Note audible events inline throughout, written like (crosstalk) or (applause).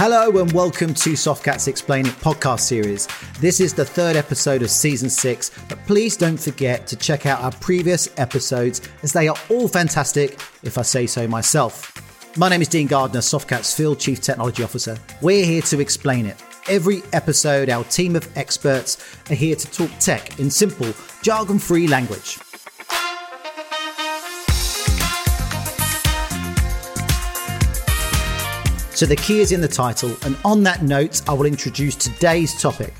Hello and welcome to Softcat's Explain It podcast series. This is the third episode of season six, but please don't forget to check out our previous episodes as they are all fantastic, if I say so myself. My name is Dean Gardner, Softcat's Field Chief Technology Officer. We're here to explain it. Every episode, our team of experts are here to talk tech in simple, jargon free language. So the key is in the title, and on that note, I will introduce today's topic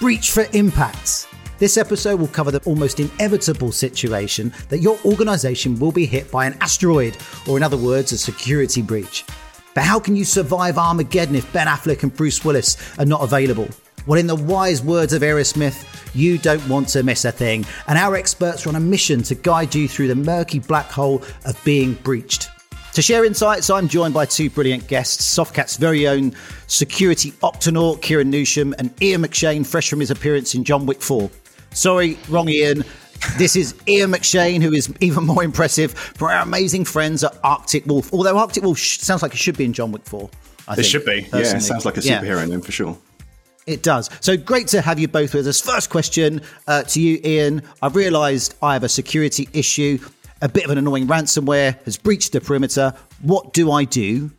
Breach for Impacts. This episode will cover the almost inevitable situation that your organization will be hit by an asteroid, or in other words, a security breach. But how can you survive Armageddon if Ben Affleck and Bruce Willis are not available? Well, in the wise words of Aerosmith, you don't want to miss a thing, and our experts are on a mission to guide you through the murky black hole of being breached. To share insights, I'm joined by two brilliant guests Softcat's very own security octonaut, Kieron Newsham, and Ian McShane, fresh from his appearance in John Wick 4. Sorry, wrong Ian. This is Ian McShane, who is even more impressive from our amazing friends at Arctic Wolf. Although Arctic Wolf sounds like it should be in John Wick 4. I it think, should be. Personally. Yeah, it sounds like a superhero yeah. name for sure. It does. So great to have you both with us. First question uh, to you, Ian. I've realised I have a security issue a bit of an annoying ransomware has breached the perimeter. What do I do?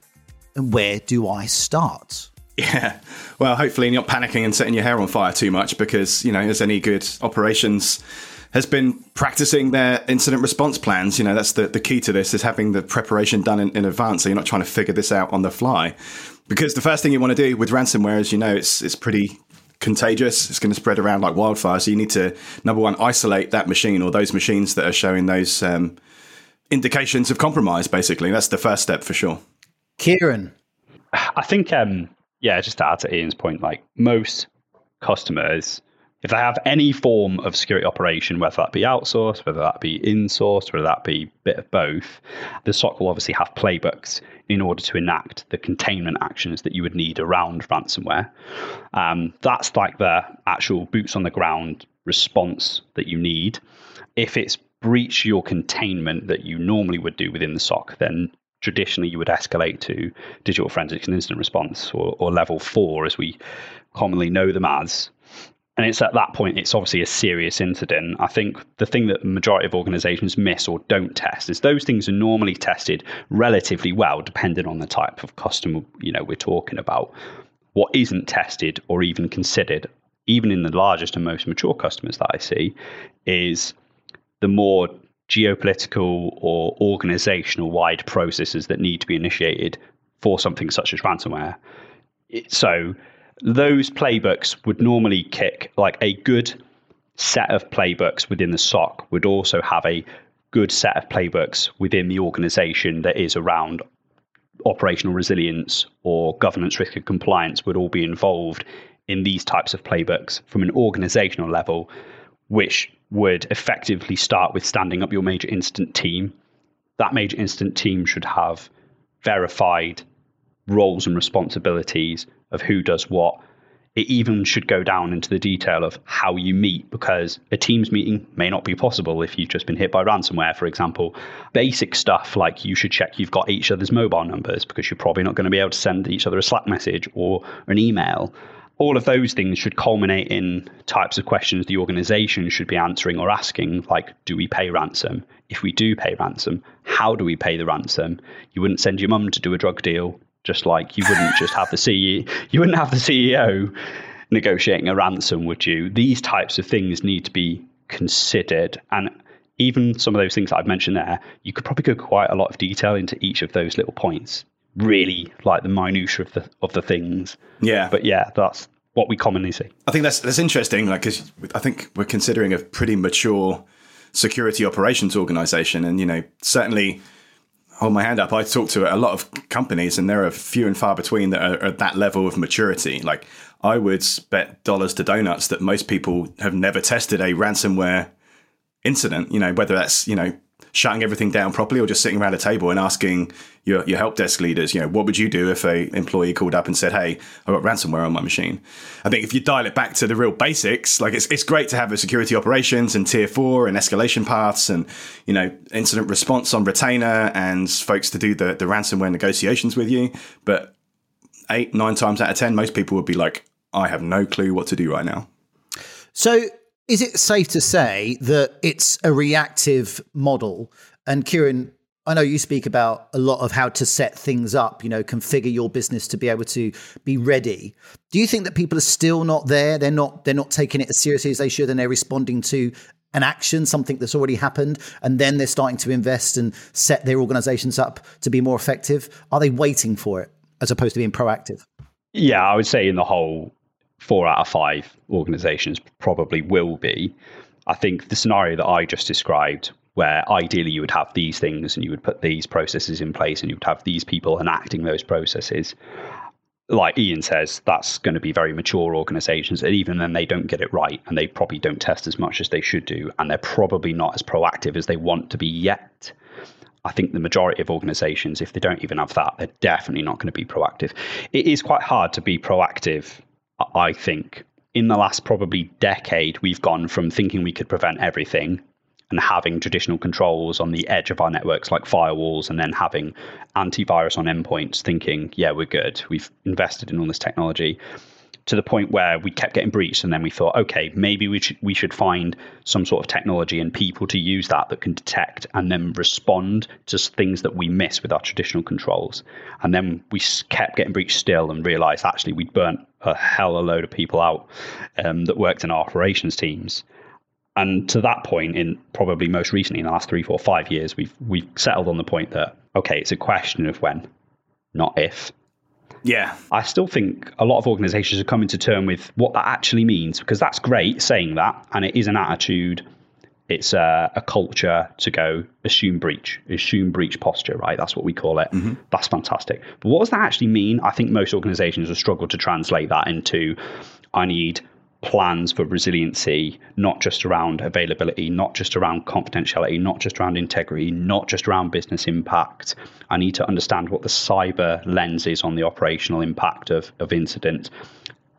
And where do I start? Yeah. Well, hopefully you're not panicking and setting your hair on fire too much because, you know, as any good operations has been practicing their incident response plans. You know, that's the, the key to this is having the preparation done in, in advance. So you're not trying to figure this out on the fly. Because the first thing you want to do with ransomware, as you know, it's, it's pretty contagious. It's going to spread around like wildfire. So you need to number one isolate that machine or those machines that are showing those um, indications of compromise. Basically, that's the first step for sure. Kieron, I think um, yeah, just to add to Ian's point, like most customers. If they have any form of security operation, whether that be outsourced, whether that be insourced, whether that be a bit of both, the SOC will obviously have playbooks in order to enact the containment actions that you would need around ransomware. Um, that's like the actual boots on the ground response that you need. If it's breach your containment that you normally would do within the SOC, then traditionally you would escalate to digital forensics and incident response or, or level four, as we commonly know them as and it's at that point it's obviously a serious incident. I think the thing that the majority of organizations miss or don't test is those things are normally tested relatively well depending on the type of customer you know we're talking about. What isn't tested or even considered even in the largest and most mature customers that i see is the more geopolitical or organizational wide processes that need to be initiated for something such as ransomware. So those playbooks would normally kick like a good set of playbooks within the SOC would also have a good set of playbooks within the organization that is around operational resilience or governance risk and compliance would all be involved in these types of playbooks from an organizational level, which would effectively start with standing up your major incident team. That major incident team should have verified roles and responsibilities of who does what. It even should go down into the detail of how you meet because a Teams meeting may not be possible if you've just been hit by ransomware, for example. Basic stuff like you should check you've got each other's mobile numbers because you're probably not going to be able to send each other a Slack message or an email. All of those things should culminate in types of questions the organization should be answering or asking, like, do we pay ransom? If we do pay ransom, how do we pay the ransom? You wouldn't send your mum to do a drug deal just like you wouldn't just have the CEO, you wouldn't have the CEO negotiating a ransom, would you? These types of things need to be considered, and even some of those things that I've mentioned there, you could probably go quite a lot of detail into each of those little points. Really, like the minutia of the of the things. Yeah, but yeah, that's what we commonly see. I think that's that's interesting. Like, cause I think we're considering a pretty mature security operations organization, and you know, certainly hold my hand up. I talk to a lot of companies, and there are few and far between that are at that level of maturity. Like I would bet dollars to donuts that most people have never tested a ransomware incident. You know, whether that's you know shutting everything down properly or just sitting around a table and asking your, your help desk leaders, you know, what would you do if a employee called up and said, Hey, I've got ransomware on my machine? I think if you dial it back to the real basics, like it's, it's great to have the security operations and tier four and escalation paths and, you know, incident response on retainer and folks to do the, the ransomware negotiations with you. But eight, nine times out of 10, most people would be like, I have no clue what to do right now. So, is it safe to say that it's a reactive model? And Kieron, I know you speak about a lot of how to set things up, you know, configure your business to be able to be ready. Do you think that people are still not there? They're not they're not taking it as seriously as they should and they're responding to an action, something that's already happened, and then they're starting to invest and set their organizations up to be more effective? Are they waiting for it as opposed to being proactive? Yeah, I would say in the whole four out of five organizations probably will be. I think the scenario that I just described, where ideally you would have these things and you would put these processes in place and you would have these people enacting those processes, like Ian says, that's going to be very mature organizations. And even then, they don't get it right and they probably don't test as much as they should do. And they're probably not as proactive as they want to be yet. I think the majority of organizations, if they don't even have that, they're definitely not going to be proactive. It is quite hard to be proactive I think in the last probably decade, we've gone from thinking we could prevent everything and having traditional controls on the edge of our networks like firewalls and then having antivirus on endpoints thinking yeah we're good. We've invested in all this technology to the point where we kept getting breached, and then we thought, okay, maybe we should we should find some sort of technology and people to use that that can detect and then respond to things that we miss with our traditional controls. And then we kept getting breached still, and realized actually we'd burnt a hell of a load of people out um, that worked in our operations teams. And to that point, in probably most recently in the last three, four, five years, we've we've settled on the point that okay, it's a question of when, not if. Yeah. I still think a lot of organizations are coming to term with what that actually means because that's great saying that, and it is an attitude. It's a, a culture to go assume breach, assume breach posture, right? That's what we call it. Mm-hmm. That's fantastic. But what does that actually mean? I think most organizations have struggled to translate that into I need plans for resiliency, not just around availability, not just around confidentiality, not just around integrity, not just around business impact. I need to understand what the cyber lens is on the operational impact of, of incident.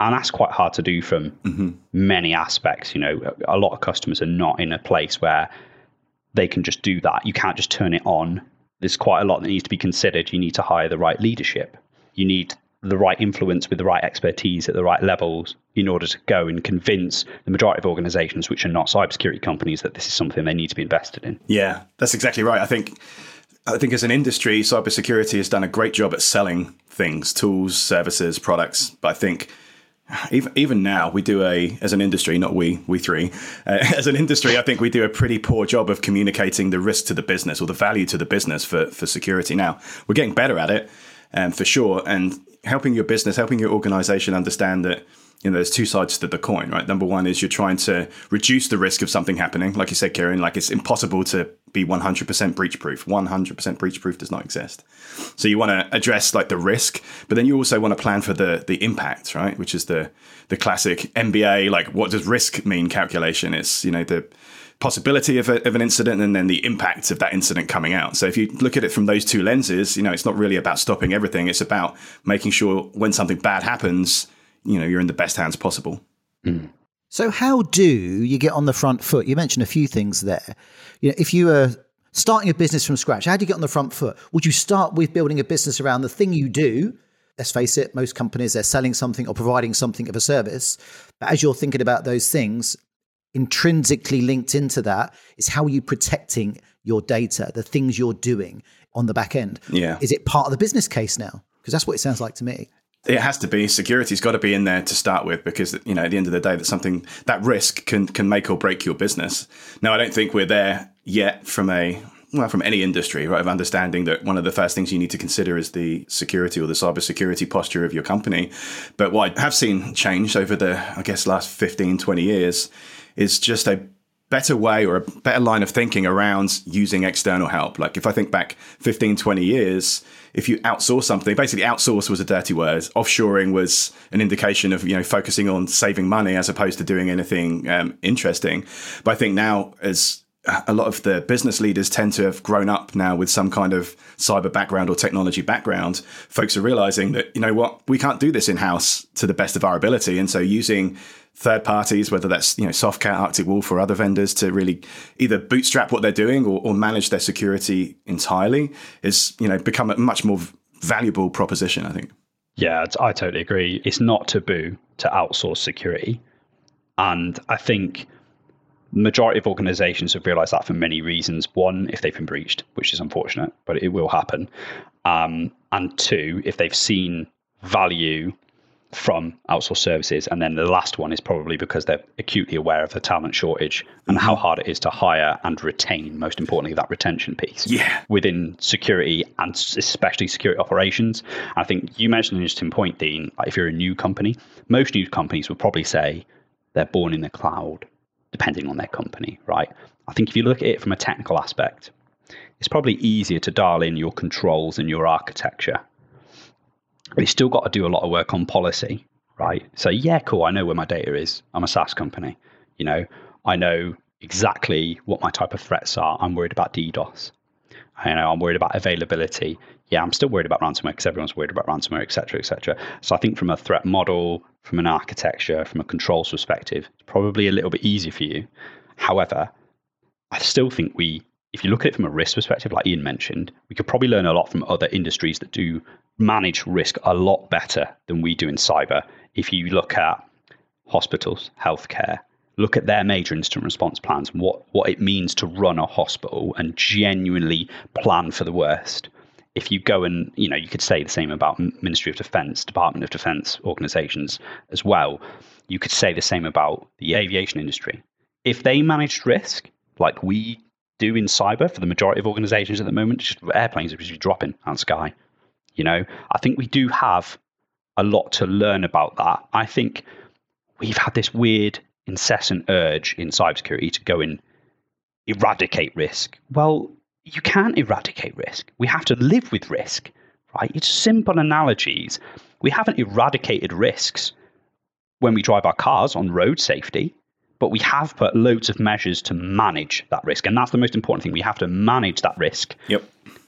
And that's quite hard to do from mm-hmm. many aspects. You know, a lot of customers are not in a place where they can just do that. You can't just turn it on. There's quite a lot that needs to be considered. You need to hire the right leadership. You need the right influence with the right expertise at the right levels in order to go and convince the majority of organizations which are not cybersecurity companies that this is something they need to be invested in. Yeah, that's exactly right. I think I think as an industry, cybersecurity has done a great job at selling things, tools, services, products. But I think even even now we do a as an industry, not we we three, uh, (laughs) as an industry, I think we do a pretty poor job of communicating the risk to the business or the value to the business for for security. Now we're getting better at it, um, for sure, and helping your business, helping your organization understand that you know, there's two sides to the coin, right? Number one is you're trying to reduce the risk of something happening. Like you said, Kieron, like it's impossible to be 100% breach proof. 100% breach proof does not exist. So you want to address like the risk, but then you also want to plan for the the impact, right? Which is the the classic MBA, like what does risk mean calculation? It's, you know, the possibility of, a, of an incident and then the impact of that incident coming out. So if you look at it from those two lenses, you know, it's not really about stopping everything. It's about making sure when something bad happens, you know, you're in the best hands possible. Mm. So how do you get on the front foot? You mentioned a few things there. You know, if you were starting a business from scratch, how do you get on the front foot? Would you start with building a business around the thing you do? Let's face it, most companies they're selling something or providing something of a service. But as you're thinking about those things, intrinsically linked into that is how are you protecting your data, the things you're doing on the back end. Yeah. Is it part of the business case now? Because that's what it sounds like to me. It has to be. Security's got to be in there to start with, because you know at the end of the day, that something that risk can can make or break your business. Now, I don't think we're there yet from a well, from any industry, right, of understanding that one of the first things you need to consider is the security or the cybersecurity posture of your company. But what I have seen change over the, I guess, last 15, 20 years is just a better way or a better line of thinking around using external help. Like if I think back 15, 20 years, if you outsource something, basically outsource was a dirty word. Offshoring was an indication of, you know, focusing on saving money as opposed to doing anything um, interesting. But I think now as a lot of the business leaders tend to have grown up now with some kind of cyber background or technology background. Folks are realizing that, you know what, we can't do this in house to the best of our ability. And so using third parties, whether that's you know Softcat, Arctic Wolf, or other vendors, to really either bootstrap what they're doing or, or manage their security entirely, is you know become a much more valuable proposition. I think. Yeah, I totally agree. It's not taboo to outsource security. And I think majority of organizations have realized that for many reasons. One, if they've been breached, which is unfortunate, but it will happen. Um, and two, if they've seen value from outsourced services. And then the last one is probably because they're acutely aware of the talent shortage and how hard it is to hire and retain, most importantly, that retention piece Yeah. within security and especially security operations. I think you mentioned an interesting point, Dean. Like if you're a new company, most new companies would probably say they're born in the cloud, depending on their company, right? I think if you look at it from a technical aspect, it's probably easier to dial in your controls and your architecture we still got to do a lot of work on policy, right? So yeah, cool. I know where my data is. I'm a SaaS company. You know, I know exactly what my type of threats are. I'm worried about DDoS. I know I'm worried about availability. Yeah, I'm still worried about ransomware because everyone's worried about ransomware, et cetera, et cetera. So I think from a threat model, from an architecture, from a controls perspective, it's probably a little bit easier for you. However, I still think we, if you look at it from a risk perspective, like Ian mentioned, we could probably learn a lot from other industries that do manage risk a lot better than we do in cyber. If you look at hospitals, healthcare, look at their major incident response plans, what, what it means to run a hospital and genuinely plan for the worst. If you go and, you know, you could say the same about Ministry of Defense, Department of Defense organizations as well. You could say the same about the aviation industry. If they managed risk like we do in cyber for the majority of organizations at the moment, just airplanes are just dropping the sky you know, I think we do have a lot to learn about that. I think we've had this weird, incessant urge in cybersecurity to go and eradicate risk. Well, you can't eradicate risk. We have to live with risk, right? It's simple analogies. We haven't eradicated risks when we drive our cars on road safety, but we have put loads of measures to manage that risk. And that's the most important thing. We have to manage that risk. Yep.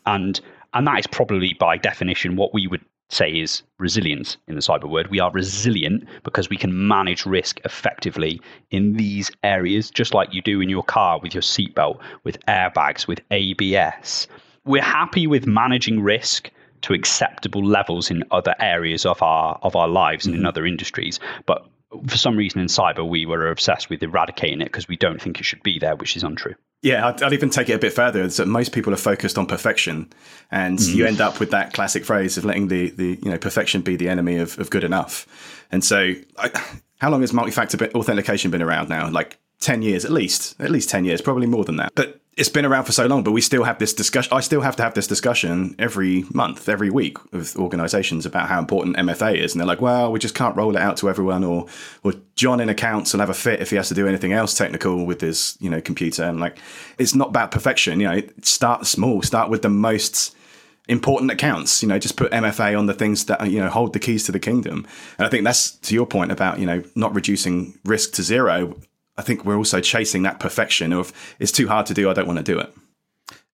And and that is probably by definition what we would say is resilience in the cyber word. We are resilient because we can manage risk effectively in these areas, just like you do in your car with your seatbelt, with airbags, with ABS. We're happy with managing risk to acceptable levels in other areas of our of our lives and mm-hmm. in other industries, but for some reason in cyber we were obsessed with eradicating it because we don't think it should be there, which is untrue. Yeah, I'd, I'd, even take it a bit further. Is that most people are focused on perfection, and mm. you end up with that classic phrase of letting the, the you know perfection be the enemy of, of good enough. And so, I, how long has multi-factor authentication been around now? Like ten years, at least, at least ten years, probably more than that. But it's been around for so long, but we still have this discussion. I still have to have this discussion every month, every week with organisations about how important MFA is, and they're like, "Well, we just can't roll it out to everyone," or "or John in accounts will have a fit if he has to do anything else technical with his you know computer." And like, it's not about perfection. You know, start small. Start with the most important accounts. You know, just put MFA on the things that you know hold the keys to the kingdom. And I think that's to your point about you know not reducing risk to zero. I think we're also chasing that perfection of it's too hard to do, I don't want to do it.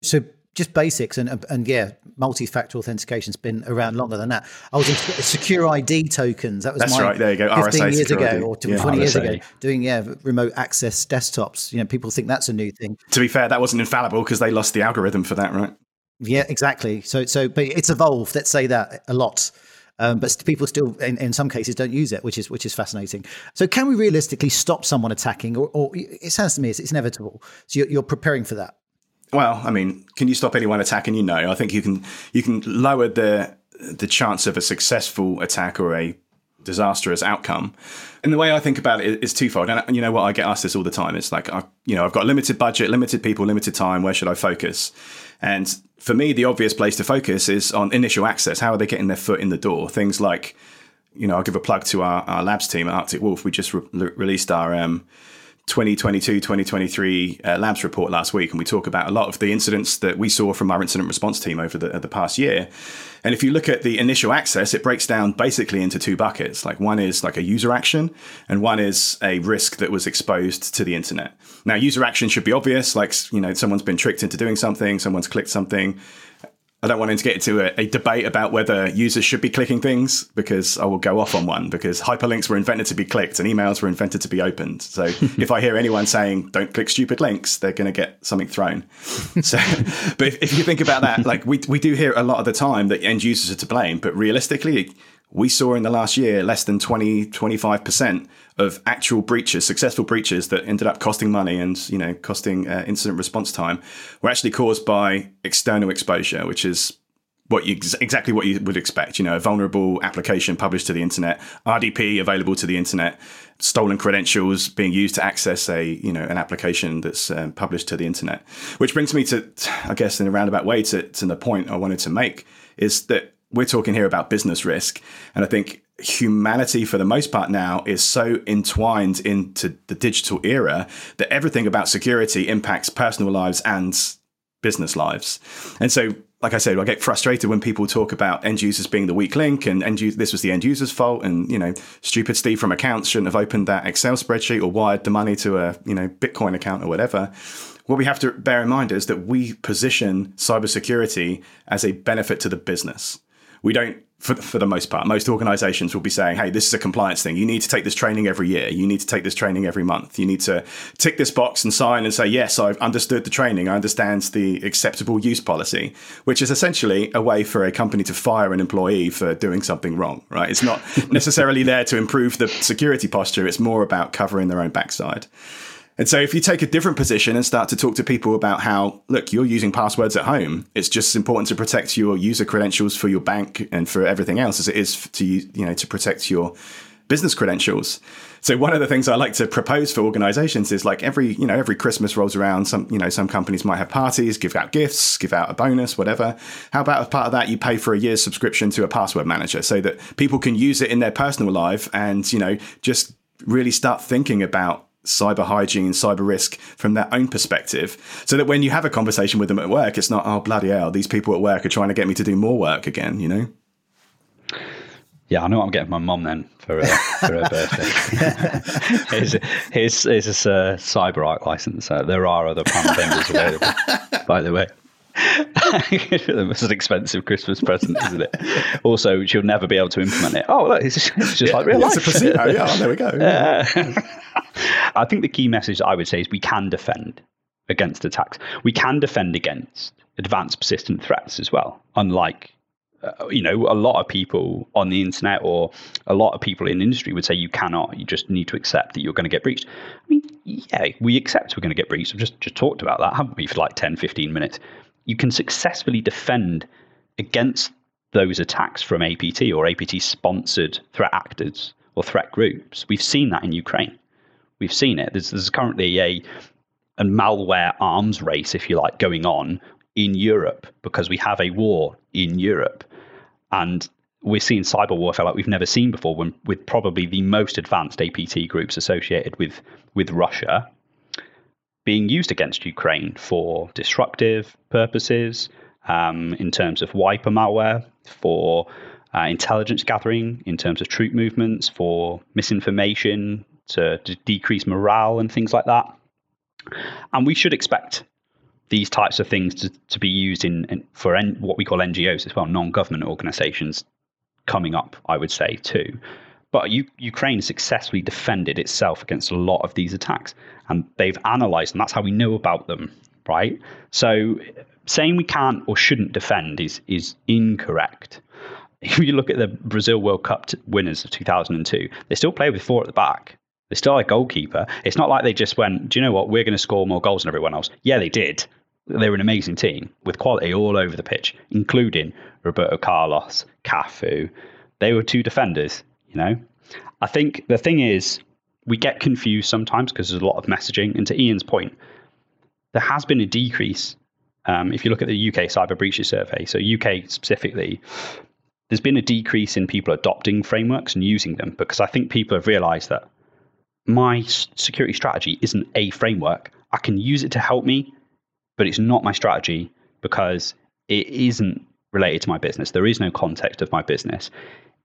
So just basics and and yeah, multi-factor authentication's been around longer than that. I was in SecurID tokens. That was That's right. There you go. 15 RSA years ago ID. or 20 yeah, years ago doing yeah, remote access desktops. You know, people think that's a new thing. To be fair, that wasn't infallible because they lost the algorithm for that, right? Yeah, exactly. So so but it's evolved, let's say that a lot. Um, but people still, in, in some cases, don't use it, which is which is fascinating. So, can we realistically stop someone attacking, or, or it sounds to me it's, it's inevitable? So, you're, you're preparing for that. Well, I mean, can you stop anyone attacking? You know, I think you can. You can lower the the chance of a successful attack or a disastrous outcome. And the way I think about it is twofold. And you know what? I get asked this all the time. It's like, I, you know, I've got limited budget, limited people, limited time. Where should I focus? And for me, the obvious place to focus is on initial access. How are they getting their foot in the door? Things like, you know, I'll give a plug to our, our labs team at Arctic Wolf. We just re- released our um, 2022 2023 uh, labs report last week, and we talk about a lot of the incidents that we saw from our incident response team over the, the past year. And if you look at the initial access, it breaks down basically into two buckets. Like one is like a user action, and one is a risk that was exposed to the internet. Now, user action should be obvious, like you know, someone's been tricked into doing something, someone's clicked something. I don't want to get into a, a, debate about whether users should be clicking things because I will go off on one because hyperlinks were invented to be clicked and emails were invented to be opened. So (laughs) if I hear anyone saying don't click stupid links, they're going to get something thrown. (laughs) so, but if, if, you think about that, like we, we do hear a lot of the time that end users are to blame, but realistically, we saw in the last year less than 20, 25% of actual breaches, successful breaches that ended up costing money and, you know, costing uh, incident response time were actually caused by external exposure, which is what you exactly what you would expect. You know, a vulnerable application published to the internet, RDP available to the internet, stolen credentials being used to access a you know an application that's um, published to the internet. Which brings me to, I guess, in a roundabout way, to, to the point I wanted to make is that we're talking here about business risk, and I think humanity for the most part now is so entwined into the digital era that everything about security impacts personal lives and business lives. And so like I said, I get frustrated when people talk about end users being the weak link and end this was the end user's fault. And, you know, stupid Steve from accounts shouldn't have opened that Excel spreadsheet or wired the money to a, you know, Bitcoin account or whatever. What we have to bear in mind is that we position cybersecurity as a benefit to the business. We don't for, for the most part, most organizations will be saying, hey, this is a compliance thing. You need to take this training every year. You need to take this training every month. You need to tick this box and sign and say, yes, I've understood the training. I understand the acceptable use policy, which is essentially a way for a company to fire an employee for doing something wrong, right? It's not (laughs) necessarily there to improve the security posture. It's more about covering their own backside. And so if you take a different position and start to talk to people about how, look, you're using passwords at home, it's just as important to protect your user credentials for your bank and for everything else as it is to you know to protect your business credentials. So one of the things I like to propose for organizations is like every, you know, every Christmas rolls around, some, you know, some companies might have parties, give out gifts, give out a bonus, whatever. How about as part of that you pay for a year's subscription to a password manager so that people can use it in their personal life and, you know, just really start thinking about cyber hygiene, cyber risk from their own perspective, so that when you have a conversation with them at work, it's not, oh, bloody hell, these people at work are trying to get me to do more work again, you know? Yeah, I know what I'm getting my mom then for, uh, for her birthday. (laughs) here's, here's, here's this uh, CyberArk license. Uh, there are other PAM vendors available, by the way. (laughs) the most expensive Christmas present, isn't it? Also, she'll never be able to implement it. Oh, look, it's just, it's just yeah, like real life. It's a yeah, there we go. (laughs) I think the key message I would say is we can defend against attacks. We can defend against advanced persistent threats as well, unlike uh, you know, a lot of people on the internet or a lot of people in industry would say you cannot. You just need to accept that you're going to get breached. I mean, yeah, we accept we're going to get breached. I've just, just talked about that, haven't we, for like 10, 15 minutes. You can successfully defend against those attacks from APT or APT sponsored threat actors or threat groups. We've seen that in Ukraine. We've seen it. There's, there's currently a, a malware arms race, if you like, going on in Europe because we have a war in Europe. And we're seeing cyber warfare like we've never seen before when, with probably the most advanced APT groups associated with, with Russia being used against Ukraine for disruptive purposes, um, in terms of wiper malware, for uh, intelligence gathering, in terms of troop movements, for misinformation, to, to decrease morale and things like that. And we should expect these types of things to, to be used in, in for what we call NGOs as well, non-government organizations coming up, I would say too. But U- Ukraine successfully defended itself against a lot of these attacks, and they've analyzed, and that's how we know about them, right? So saying we can't or shouldn't defend is is incorrect. (laughs) If you look at the Brazil World Cup t- winners of 2002, they still play with four at the back. They're still a goalkeeper. It's not like they just went, do you know what? We're going to score more goals than everyone else. Yeah, they did. They were an amazing team with quality all over the pitch, including Roberto Carlos, Cafu. They were two defenders, you know. I think the thing is, we get confused sometimes because there's a lot of messaging. And to Ian's point, there has been a decrease. Um, if you look at the UK cyber breaches survey, so UK specifically, there's been a decrease in people adopting frameworks and using them because I think people have realized that my security strategy isn't a framework. I can use it to help me, but it's not my strategy because it isn't related to my business. There is no context of my business.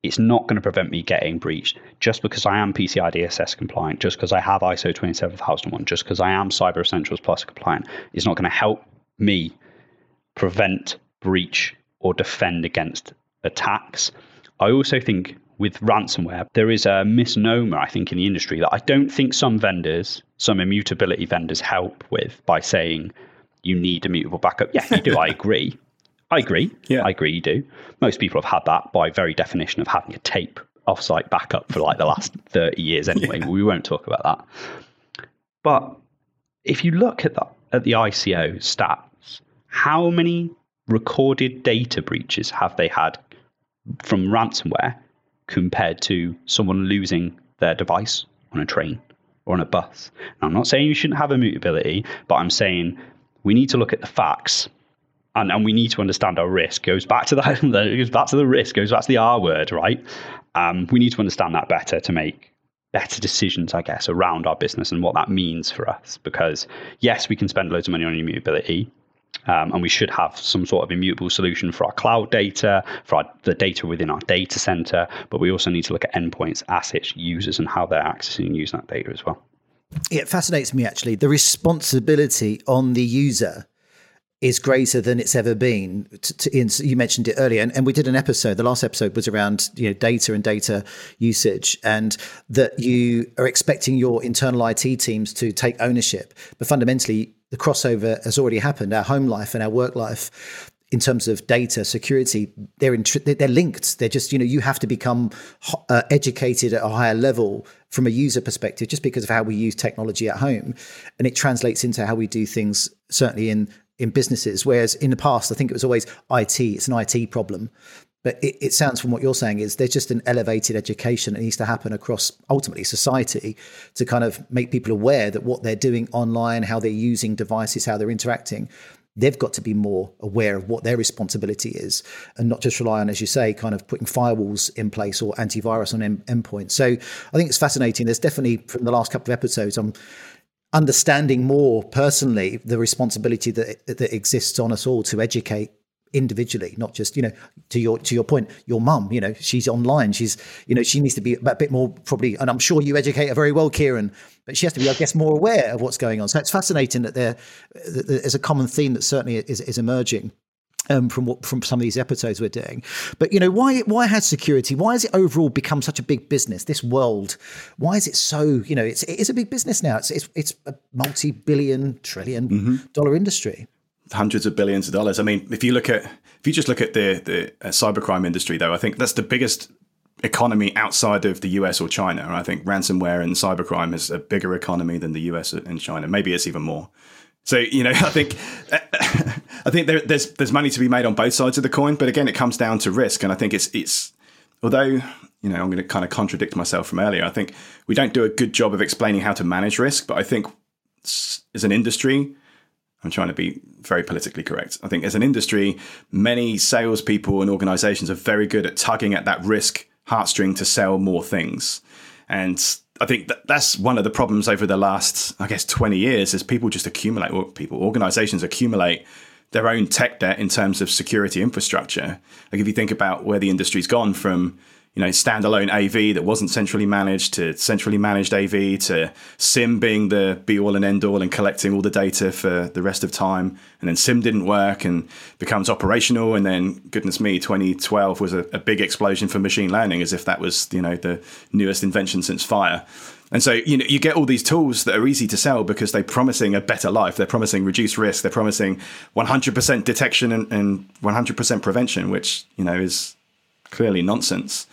It's not going to prevent me getting breached just because I am PCI DSS compliant, just because I have ISO 27001, just because I am Cyber Essentials Plus compliant. It's not going to help me prevent breach or defend against attacks. I also think with ransomware, there is a misnomer, I think, in the industry that I don't think some vendors, some immutability vendors help with by saying you need immutable backup. Yeah, you do. I (laughs) agree. I agree. Yeah. I agree you do. Most people have had that by very definition of having a tape offsite backup for like the last (laughs) 30 years anyway. Yeah. We won't talk about that. But if you look at that at the ICO stats, how many recorded data breaches have they had from ransomware compared to someone losing their device on a train or on a bus? Now, I'm not saying you shouldn't have immutability, but I'm saying we need to look at the facts and, and we need to understand our risk. Goes back to that. (laughs) goes back to the risk. Goes back to the R word, right? Um, we need to understand that better to make better decisions, I guess, around our business and what that means for us. Because yes, we can spend loads of money on immutability, um, and we should have some sort of immutable solution for our cloud data, for our, the data within our data center. But we also need to look at endpoints, assets, users, and how they're accessing and using that data as well. It fascinates me actually the responsibility on the user is greater than it's ever been. You mentioned it earlier, and, and, we did an episode. The last episode was around you know data and data usage, and that you are expecting your internal IT teams to take ownership. But fundamentally, the crossover has already happened. Our home life and our work life in terms of data security, they're in, they're linked. They're just you know you have to become uh, educated at a higher level from a user perspective, just because of how we use technology at home, and it translates into how we do things. Certainly in in businesses. Whereas in the past, I think it was always IT. It's an IT problem. But it, it, sounds from what you're saying is there's just an elevated education that needs to happen across ultimately society to kind of make people aware that what they're doing online, how they're using devices, how they're interacting, they've got to be more aware of what their responsibility is and not just rely on, as you say, kind of putting firewalls in place or antivirus on end- endpoints. So I think it's fascinating. There's definitely from the last couple of episodes, I'm understanding more personally the responsibility that that exists on us all to educate individually not just you know to your to your point your mum you know she's online she's you know she needs to be a bit more probably and i'm sure you educate her very well kieron but she has to be i guess more aware of what's going on. So it's fascinating that there there's a common theme that certainly is, is emerging um, from what from some of these episodes we're doing. But you know, why why has security? Why has it overall become such a big business? This world, why is it so? You know, it's it is a big business now. It's it's, it's a multi billion trillion mm-hmm. dollar industry. Hundreds of billions of dollars. I mean, if you look at if you just look at the the uh, cybercrime industry, though, I think that's the biggest economy outside of the US or China. I think ransomware and cybercrime is a bigger economy than the US and China. Maybe it's even more. So you know, (laughs) I think I think there, there's there's money to be made on both sides of the coin, but again, it comes down to risk, and I think it's it's although you know I'm going to kind of contradict myself from earlier. I think we don't do a good job of explaining how to manage risk, but I think as an industry, I'm trying to be very politically correct. I think as an industry, many salespeople and organizations are very good at tugging at that risk heartstring to sell more things. And I think that that's one of the problems over the last, I guess, 20 years is people just accumulate, or people, organizations accumulate their own tech debt in terms of security infrastructure. Like if you think about where the industry's gone from you know, standalone AV that wasn't centrally managed to centrally managed AV to SIEM being the be all and end all and collecting all the data for the rest of time. And then SIEM didn't work and becomes operational. And then, goodness me, 2012 was a, a big explosion for machine learning as if that was, you know, the newest invention since fire. And so you know you get all these tools that are easy to sell because they're promising a better life. They're promising reduced risk. They're promising 100% detection and, and 100% prevention, which you know is clearly nonsense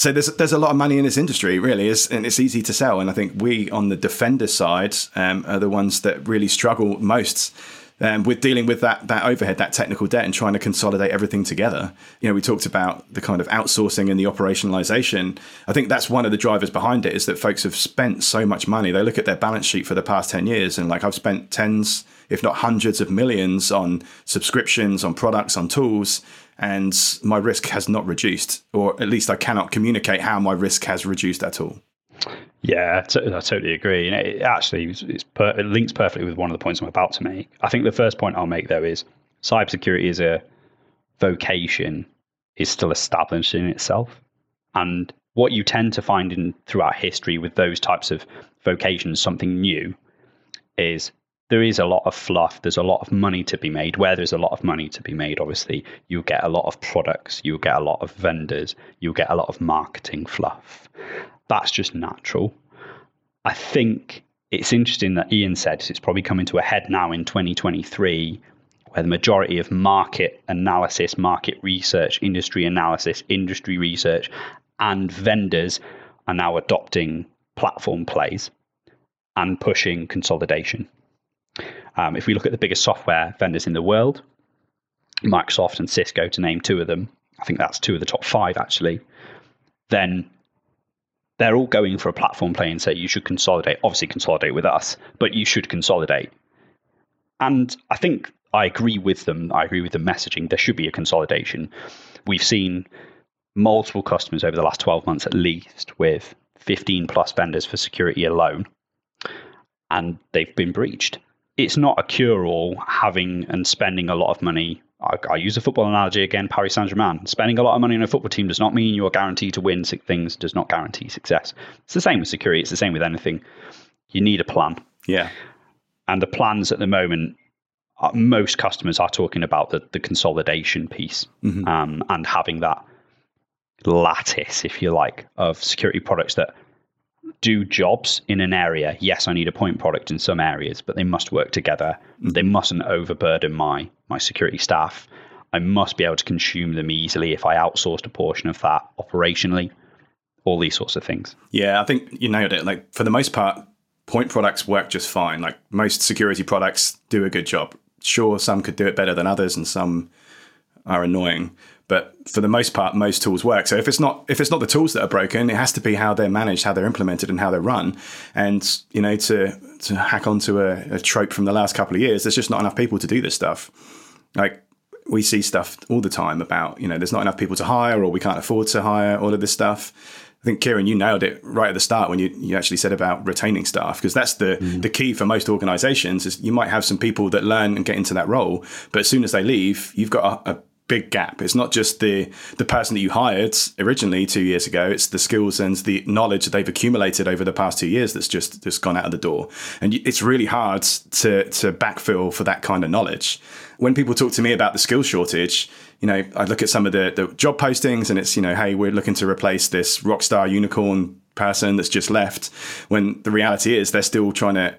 so there's there's a lot of money in this industry, really, is and it's easy to sell. And I think we on the defender side um, are the ones that really struggle most um, with dealing with that that overhead, that technical debt, and trying to consolidate everything together. You know, we talked about the kind of outsourcing and the operationalization. I think that's one of the drivers behind it is that folks have spent so much money. They look at their balance sheet for the past ten years, and like I've spent tens, if not hundreds of millions on subscriptions, on products, on tools and my risk has not reduced, or at least I cannot communicate how my risk has reduced at all. Yeah, I totally agree. And it actually it's per- it links perfectly with one of the points I'm about to make. I think the first point I'll make though is cybersecurity is a vocation is still established in itself, and what you tend to find in throughout history with those types of vocations, something new, is there is a lot of fluff. There's a lot of money to be made. Where there's a lot of money to be made, obviously, you'll get a lot of products, you'll get a lot of vendors, you'll get a lot of marketing fluff. That's just natural. I think it's interesting that Ian said it's probably coming to a head now in 2023 where the majority of market analysis, market research, industry analysis, industry research, and vendors are now adopting platform plays and pushing consolidation. Um, if we look at the biggest software vendors in the world, Microsoft and Cisco, to name two of them, I think that's two of the top five actually, then they're all going for a platform play and say you should consolidate. Obviously, consolidate with us, but you should consolidate. And I think I agree with them. I agree with the messaging. There should be a consolidation. We've seen multiple customers over the last 12 months at least with 15 plus vendors for security alone, and they've been breached. It's not a cure all having and spending a lot of money. I, I use a football analogy again Paris Saint Germain. Spending a lot of money on a football team does not mean you are guaranteed to win things, does not guarantee success. It's the same with security, it's the same with anything. You need a plan. Yeah. And the plans at the moment uh, most customers are talking about the, the consolidation piece mm-hmm. um, and having that lattice, if you like, of security products that do jobs in an area. Yes, I need a point product in some areas, but they must work together. Mm-hmm. They mustn't overburden my my security staff. I must be able to consume them easily if I outsourced a portion of that operationally. All these sorts of things. Yeah, I think you nailed it. Like for the most part, point products work just fine. Like most security products do a good job. Sure, some could do it better than others, and some are annoying but for the most part most tools work so if it's not if it's not the tools that are broken it has to be how they're managed how they're implemented and how they're run and you know to to hack onto a, a trope from the last couple of years there's just not enough people to do this stuff like we see stuff all the time about you know there's not enough people to hire or we can't afford to hire all of this stuff I think Kieron, you nailed it right at the start when you, you actually said about retaining staff because that's the mm. the key for most organisations. Is you might have some people that learn and get into that role, but as soon as they leave, you've got a, a big gap. It's not just the the person that you hired originally two years ago. It's the skills and the knowledge that they've accumulated over the past two years that's just just gone out of the door. And it's really hard to to backfill for that kind of knowledge. When people talk to me about the skill shortage, you know, I look at some of the, the job postings and it's, you know, hey, we're looking to replace this rock star unicorn person that's just left. When the reality is they're still trying to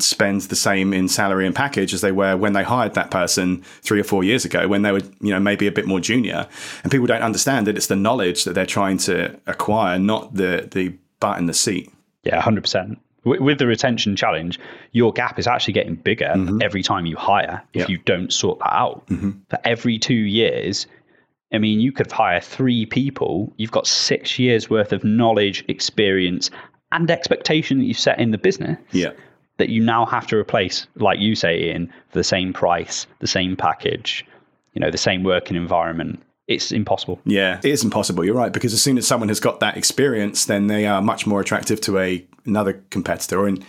spend the same in salary and package as they were when they hired that person three or four years ago when they were you know maybe a bit more junior and people don't understand that it's the knowledge that they're trying to acquire not the the butt in the seat yeah 100% with the retention challenge, your gap is actually getting bigger mm-hmm. every time you hire if yep. you don't sort that out. Mm-hmm. For every two years, I mean, you could hire three people. You've got six years worth of knowledge, experience, and expectation that you've set in the business. Yeah that you now have to replace, like you say, for the same price, the same package, you know, the same working environment. It's impossible. Yeah, it is impossible. You're right because as soon as someone has got that experience, then they are much more attractive to a another competitor. And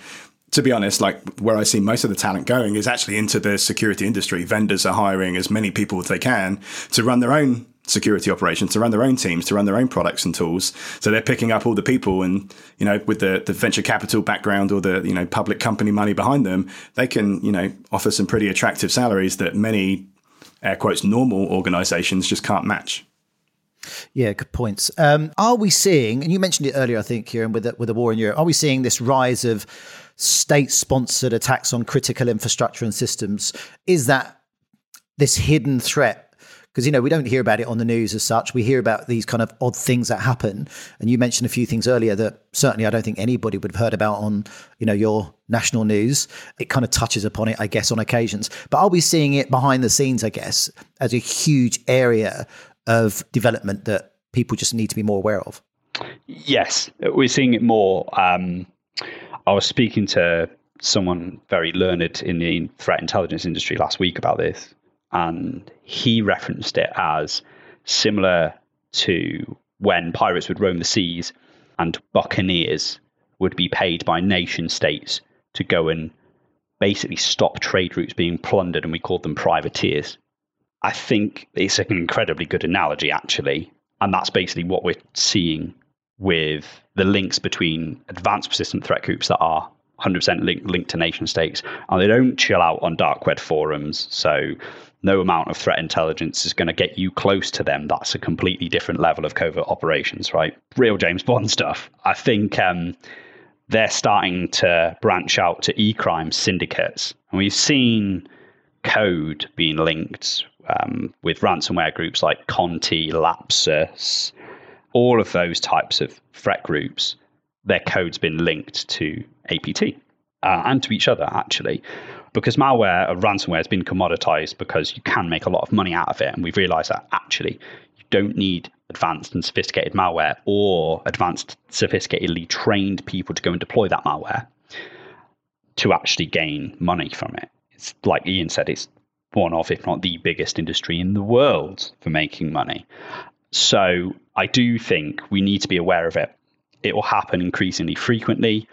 to be honest, like where I see most of the talent going is actually into the security industry. Vendors are hiring as many people as they can to run their own security operations to run their own teams to run their own products and tools so they're picking up all the people and you know with the, the venture capital background or the you know public company money behind them they can you know offer some pretty attractive salaries that many air quotes normal organizations just can't match yeah, good points. Um, are we seeing, and you mentioned it earlier, I think, Kieron, with the, with the war in Europe, are we seeing this rise of state sponsored attacks on critical infrastructure and systems? Is that this hidden threat because you know we don't hear about it on the news as such. We hear about these kind of odd things that happen, and you mentioned a few things earlier that certainly I don't think anybody would have heard about on you know your national news. It kind of touches upon it, I guess, on occasions. But are we seeing it behind the scenes? I guess as a huge area of development that people just need to be more aware of. Yes, we're seeing it more. Um, I was speaking to someone very learned in the threat intelligence industry last week about this, and he referenced it as similar to when pirates would roam the seas and buccaneers would be paid by nation states to go and basically stop trade routes being plundered, and we called them privateers. I think it's an incredibly good analogy, actually. And that's basically what we're seeing with the links between advanced persistent threat groups that are 100% link, linked to nation states and they don't chill out on dark web forums. So no amount of threat intelligence is going to get you close to them. That's a completely different level of covert operations, right? Real James Bond (laughs) stuff. I think um, they're starting to branch out to e crime syndicates. And we've seen code being linked um, with ransomware groups like Conti, Lapsus, all of those types of threat groups, their code's been linked to APT uh, and to each other, actually. Because malware or ransomware has been commoditized because you can make a lot of money out of it. And we've realized that actually you don't need advanced and sophisticated malware or advanced, sophisticatedly trained people to go and deploy that malware to actually gain money from it. It's like Ian said, it's one of, if not the biggest industry in the world for making money. So I do think we need to be aware of it. It will happen increasingly frequently.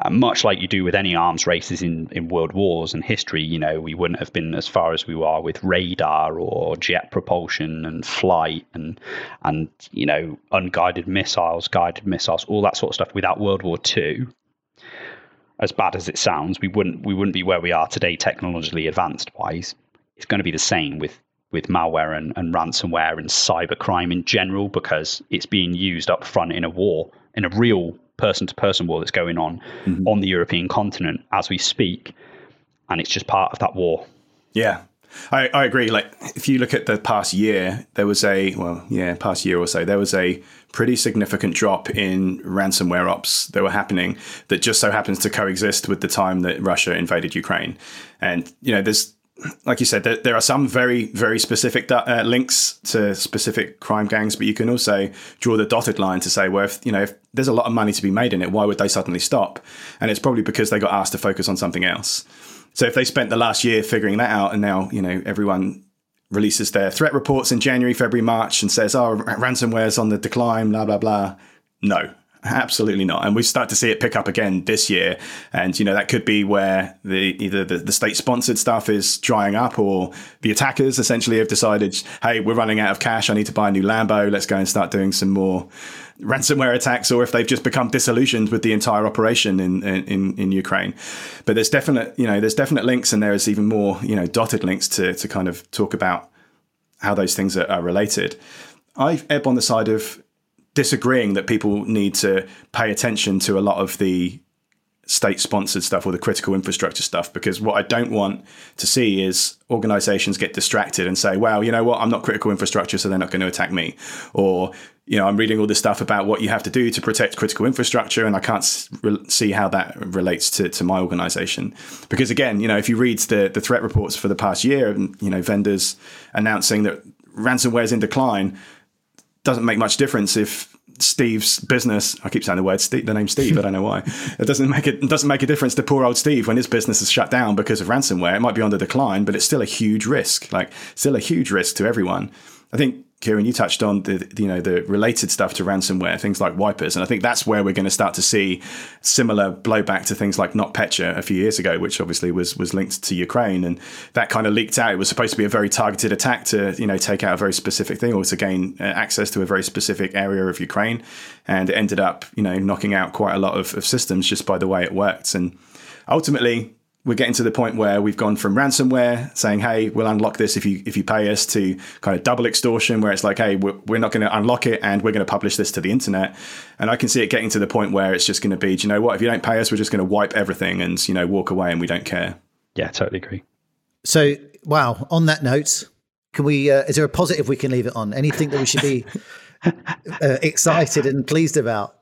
Uh, much like you do with any arms races in, in world wars and history, you know, we wouldn't have been as far as we are with radar or jet propulsion and flight and and you know unguided missiles, guided missiles, all that sort of stuff without World War II. As bad as it sounds, we wouldn't we wouldn't be where we are today, technologically advanced wise. It's going to be the same with with malware and, and ransomware and cybercrime in general because it's being used up front in a war, in a real person to person war that's going on mm-hmm. on the European continent as we speak. And it's just part of that war. Yeah. I, I agree. Like, if you look at the past year, there was a, well, yeah, past year or so, there was a pretty significant drop in ransomware ops that were happening that just so happens to coexist with the time that Russia invaded Ukraine. And, you know, there's, like you said, there, there, are some very, very specific uh, links to specific crime gangs, but you can also draw the dotted line to say, well, if, you know, if there's a lot of money to be made in it, why would they suddenly stop? And it's probably because they got asked to focus on something else. So if they spent the last year figuring that out, and now you know everyone releases their threat reports in January, February, March, and says, "Oh, ransomware's on the decline," blah blah blah. No, Absolutely not. And we start to see it pick up again this year. And, you know, that could be where the either the, the state sponsored stuff is drying up or the attackers essentially have decided, hey, we're running out of cash. I need to buy a new Lambo. Let's go and start doing some more ransomware attacks or if they've just become disillusioned with the entire operation in, in, in Ukraine. But there's definite, you know, there's definite links and there's even more, you know, dotted links to, to kind of talk about how those things are, are related. I ebb on the side of disagreeing that people need to pay attention to a lot of the state sponsored stuff or the critical infrastructure stuff because what I don't want to see is organizations get distracted and say, well, you know what, I'm not critical infrastructure, so they're not going to attack me. Or, you know, I'm reading all this stuff about what you have to do to protect critical infrastructure and I can't see how that relates to, to my organization. Because again, you know, if you read the, the threat reports for the past year, you know, vendors announcing that ransomware is in decline, doesn't make much difference if Steve's business. I keep saying the word Steve, the name Steve. I don't know why. It doesn't make it, it doesn't make a difference to poor old Steve when his business is shut down because of ransomware. It might be on the decline, but it's still a huge risk. Like still a huge risk to everyone. I think Kieron, you touched on the you know the related stuff to ransomware, things like wipers, and I think that's where we're going to start to see similar blowback to things like NotPetya a few years ago, which obviously was was linked to Ukraine, and that kind of leaked out. It was supposed to be a very targeted attack to you know take out a very specific thing or to gain uh, access to a very specific area of Ukraine, and it ended up you know knocking out quite a lot of, of systems just by the way it worked, and ultimately we're getting to the point where we've gone from ransomware saying, "Hey, we'll unlock this if you if you pay us," to kind of double extortion, where it's like, "Hey, we're, we're not going to unlock it, and we're going to publish this to the internet." And I can see it getting to the point where it's just going to be, do you know what? If you don't pay us, we're just going to wipe everything and you know walk away, and we don't care. Yeah, totally agree. So, wow. On that note, can we? Uh, is there a positive we can leave it on? Anything that we should be (laughs) uh, excited and pleased about?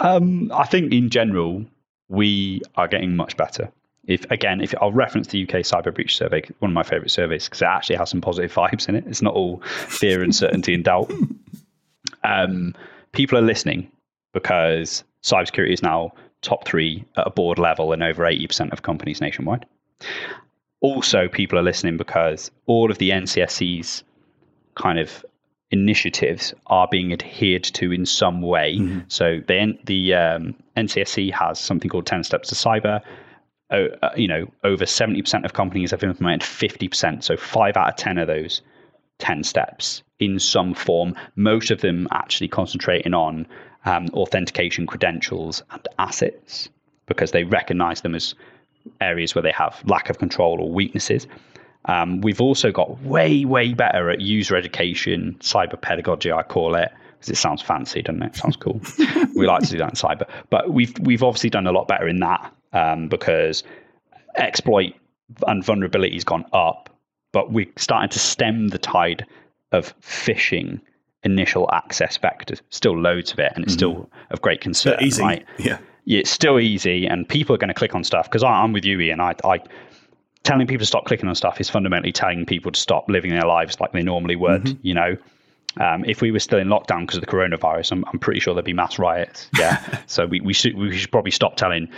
Um, I think in general we are getting much better if again, if I'll reference the UK Cyber Breach Survey, one of my favourite surveys, because it actually has some positive vibes in it. It's not all fear, (laughs) uncertainty, and doubt. Um, people are listening because cybersecurity is now top three at a board level in over 80% of companies nationwide. Also, people are listening because all of the NCSC's kind of initiatives are being adhered to in some way. Mm-hmm. So the, the um, NCSC has something called 10 Steps to Cyber uh, you know, over 70% of companies have implemented 50%. So five out of 10 of those 10 steps in some form, most of them actually concentrating on um, authentication credentials and assets because they recognize them as areas where they have lack of control or weaknesses. Um, we've also got way, way better at user education, cyber pedagogy, I call it, because it sounds fancy, doesn't it? it sounds cool. (laughs) we like to do that in cyber, but we've we've obviously done a lot better in that um, because exploit and vulnerability has gone up but we're starting to stem the tide of phishing initial access vectors. Still loads of it, and it's mm-hmm. still of great concern. Easy, right? yeah. It's still easy, and people are going to click on stuff because I'm with you, Ian. I, I telling people to stop clicking on stuff is fundamentally telling people to stop living their lives like they normally would. Mm-hmm. You know, um, if we were still in lockdown because of the coronavirus, I'm, I'm pretty sure there'd be mass riots. Yeah, (laughs) so we, we should we should probably stop telling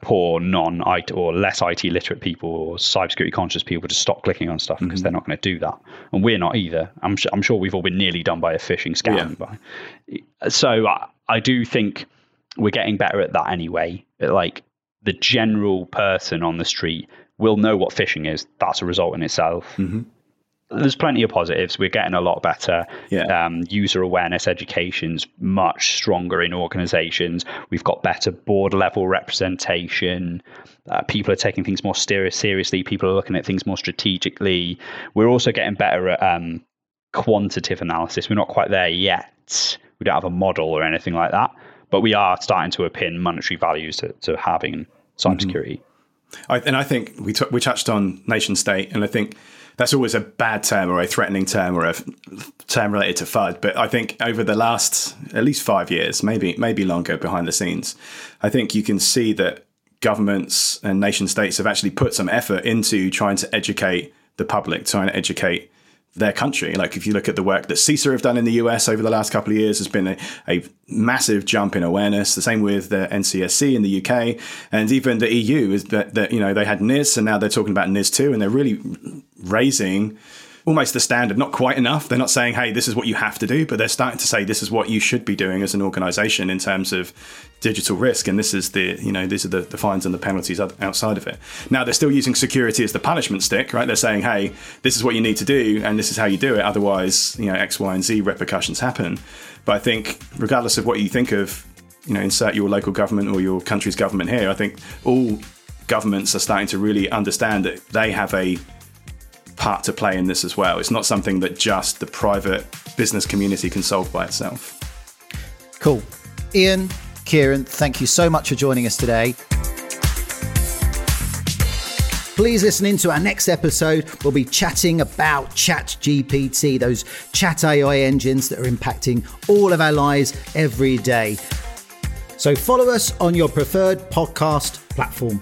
poor non IT or less IT literate people or cybersecurity conscious people to stop clicking on stuff because mm-hmm. they're not going to do that, and we're not either. I'm sure, I'm sure we've all been nearly done by a phishing scam. Yeah. So I, I do think we're getting better at that anyway. Like the general person on the street will know what phishing is. That's a result in itself. Mm-hmm. There's plenty of positives. We're getting a lot better. Yeah. Um, user awareness education's much stronger in organizations. We've got better board level representation. Uh, people are taking things more serious, seriously. People are looking at things more strategically. We're also getting better at um, quantitative analysis. We're not quite there yet. We don't have a model or anything like that, but we are starting to append monetary values to, to having cybersecurity. Mm-hmm. I, and I think we t- we touched on nation state, and I think that's always a bad term or a threatening term or a term related to FUD. But I think over the last at least five years, maybe maybe longer behind the scenes, I think you can see that governments and nation states have actually put some effort into trying to educate the public, trying to educate their country. Like if you look at the work that CISA have done in the US over the last couple of years, there's been a, a, massive jump in awareness. The same with the NCSC in the UK, and even the EU is that, that you know they had NIS, and now they're talking about NIS two, and they're really raising almost the standard, not quite enough. They're not saying, hey, this is what you have to do, but they're starting to say this is what you should be doing as an organization in terms of digital risk. And this is the, you know, these are the, the fines and the penalties outside of it. Now they're still using security as the punishment stick, right? They're saying, hey, this is what you need to do and this is how you do it. Otherwise, you know, X, Y, and Z repercussions happen. But I think regardless of what you think of, you know, insert your local government or your country's government here, I think all governments are starting to really understand that they have a part to play in this as well. It's not something that just the private business community can solve by itself. Cool. Ian, Kieron, thank you so much for joining us today. Please listen in to our next episode. We'll be chatting about ChatGPT, those chat AI engines that are impacting all of our lives every day. So follow us on your preferred podcast platform.